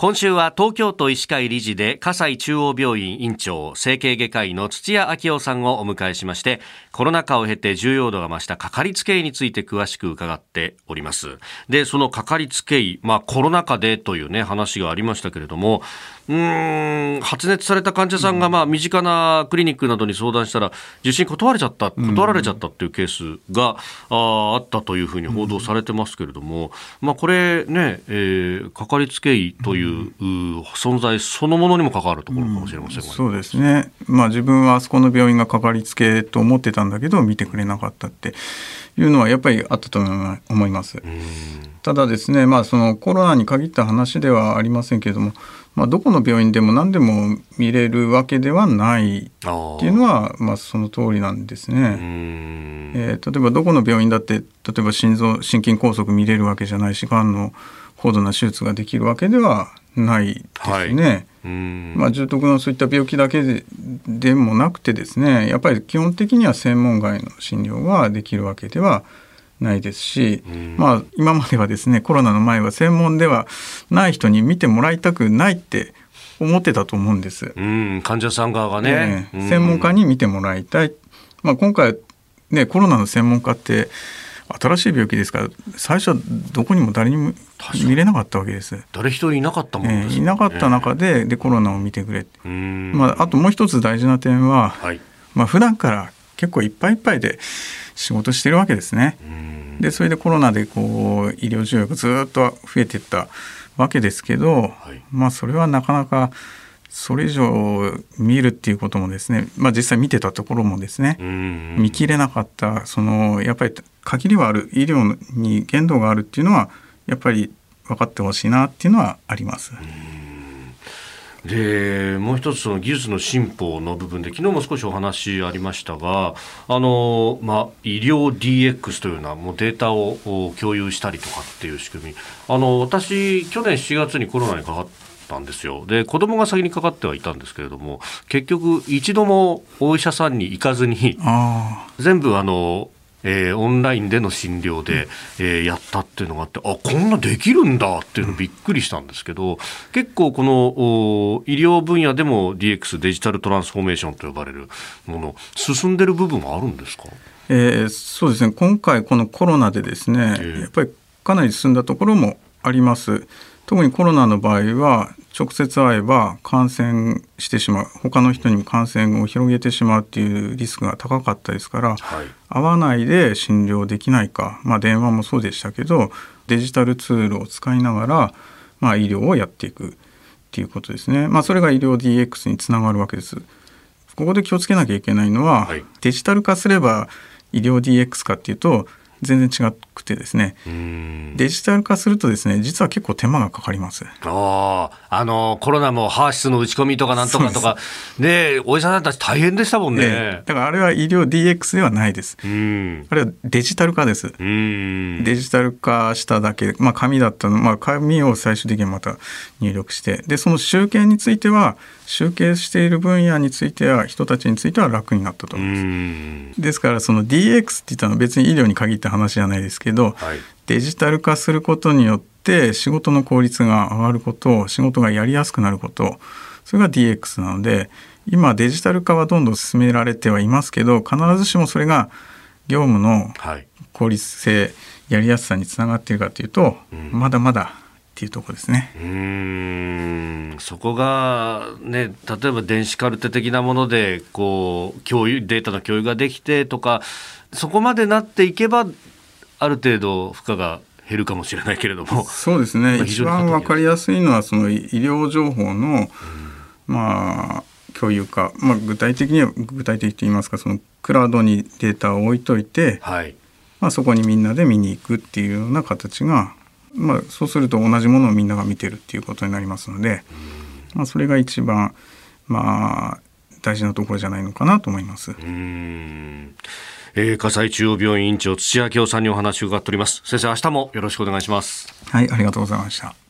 今週は東京都医師会理事で葛西中央病院院長整形外科医の土屋昭夫さんをお迎えしましてコロナ禍を経て重要度が増したかかりつけ医について詳しく伺っております。でそのかかりつけ医、まあ、コロナ禍でというね話がありましたけれどもうん発熱された患者さんがまあ身近なクリニックなどに相談したら受診断れちゃった断られちゃったっていうケースがああったというふうに報道されてますけれども、まあ、これね、えー、かかりつけ医という存在そのものにも関わるところかもしれません、うん、そうですね、まあ、自分はあそこの病院がかかりつけと思ってたんだけど見てくれなかったっていうのはやっぱりあったと思います。ただですね、まあ、そのコロナに限った話ではありませんけれどもまあ、どこの病院でも何でも見れるわけではないっていうのはまあその通りなんですね。えー、例えばどこの病院だって例えば心臓心筋梗塞見れるわけじゃないしがんの高度な手術ができるわけではないですね。はい、まあ、重篤のそういった病気だけででもなくてですねやっぱり基本的には専門外の診療ができるわけではないですし、まあ、今まではですねコロナの前は専門ではない人に見てもらいたくないって思ってたと思うんです。うん。患者さん側がね、ね専門家に見てもらいたい。まあ、今回ねコロナの専門家って新しい病気ですから最初はどこにも誰にも見れなかったわけです。誰一人いなかったもん、ね、えー、いなかった中ででコロナを見てくれ。まあ、あともう一つ大事な点は、はい、まあ普段から結構いっぱいいっぱいで仕事してるわけですね。でそれでコロナでこう医療需要がずっと増えていったわけですけど、はい、まあそれはなかなかそれ以上見るっていうこともですね、まあ、実際見てたところもですね見切れなかったそのやっぱり限りはある医療に限度があるっていうのはやっぱり分かってほしいなっていうのはあります。でもう一つその技術の進歩の部分で昨日も少しお話ありましたがあの、まあ、医療 DX というようなもうデータを共有したりとかっていう仕組み。あの私去年7月にコロナにかかったんですよ。で子供が先にかかってはいたんですけれども結局一度もお医者さんに行かずに全部あのえー、オンラインでの診療で、えー、やったっていうのがあってあこんなできるんだっていうのびっくりしたんですけど結構この医療分野でも DX デジタルトランスフォーメーションと呼ばれるもの進んでる部分はあるんですか？えー、そうですね。今回このコロナでですね、えー、やっぱりかなり進んだところもあります。特にコロナの場合は直接会えば感染してしまう他の人にも感染を広げてしまうっていうリスクが高かったですから、はい、会わないで診療できないか、まあ、電話もそうでしたけどデジタルツールを使いながら、まあ、医療をやっていくっていうことですね、まあ、それが医療 DX につながるわけです。ここで気をつけなきゃいけないのは、はい、デジタル化すれば医療 DX かっていうと全然違くてですね。デジタル化するとですね実は結構手間がかかります。ああのコロナもハースの打ち込みとかなんとかとか。ねお医者さんたち大変でしたもんね、ね、だからあれは医療 DX ではないです。あれはデジタル化です。デジタル化しただけ。まあ紙だったの。まあ紙を最終的にまた入力して。でその集計については集計している分野については人たちについては楽になったと思います。ですからその DX って言ったのは別に医療に限った話じゃないですけど、はい、デジタル化することによって仕事の効率が上がること仕事がやりやすくなることそれが DX なので今デジタル化はどんどん進められてはいますけど必ずしもそれが業務の効率性、やりやすさにつながっているかというと、まだまだっていうとこですね。うんそこがね例えば電子カルテ的なものでこう共有データの共有ができてとかそこまでなっていけばある程度負荷が減るかもしれないけれども。そうですね、まあ、一番分かりやすいのはその医療情報の、まあ共有化、まあ、具体的には具体的と言いますかそのクラウドにデータを置いといて、はい、まあ、そこにみんなで見に行くっていうような形が、まあ、そうすると同じものをみんなが見てるっていうことになりますので、まあ、それが一番まあ大事なところじゃないのかなと思います。うん。えー、葛西中央病院院長土屋明夫さんにお話を伺っております。先生明日もよろしくお願いします。はいありがとうございました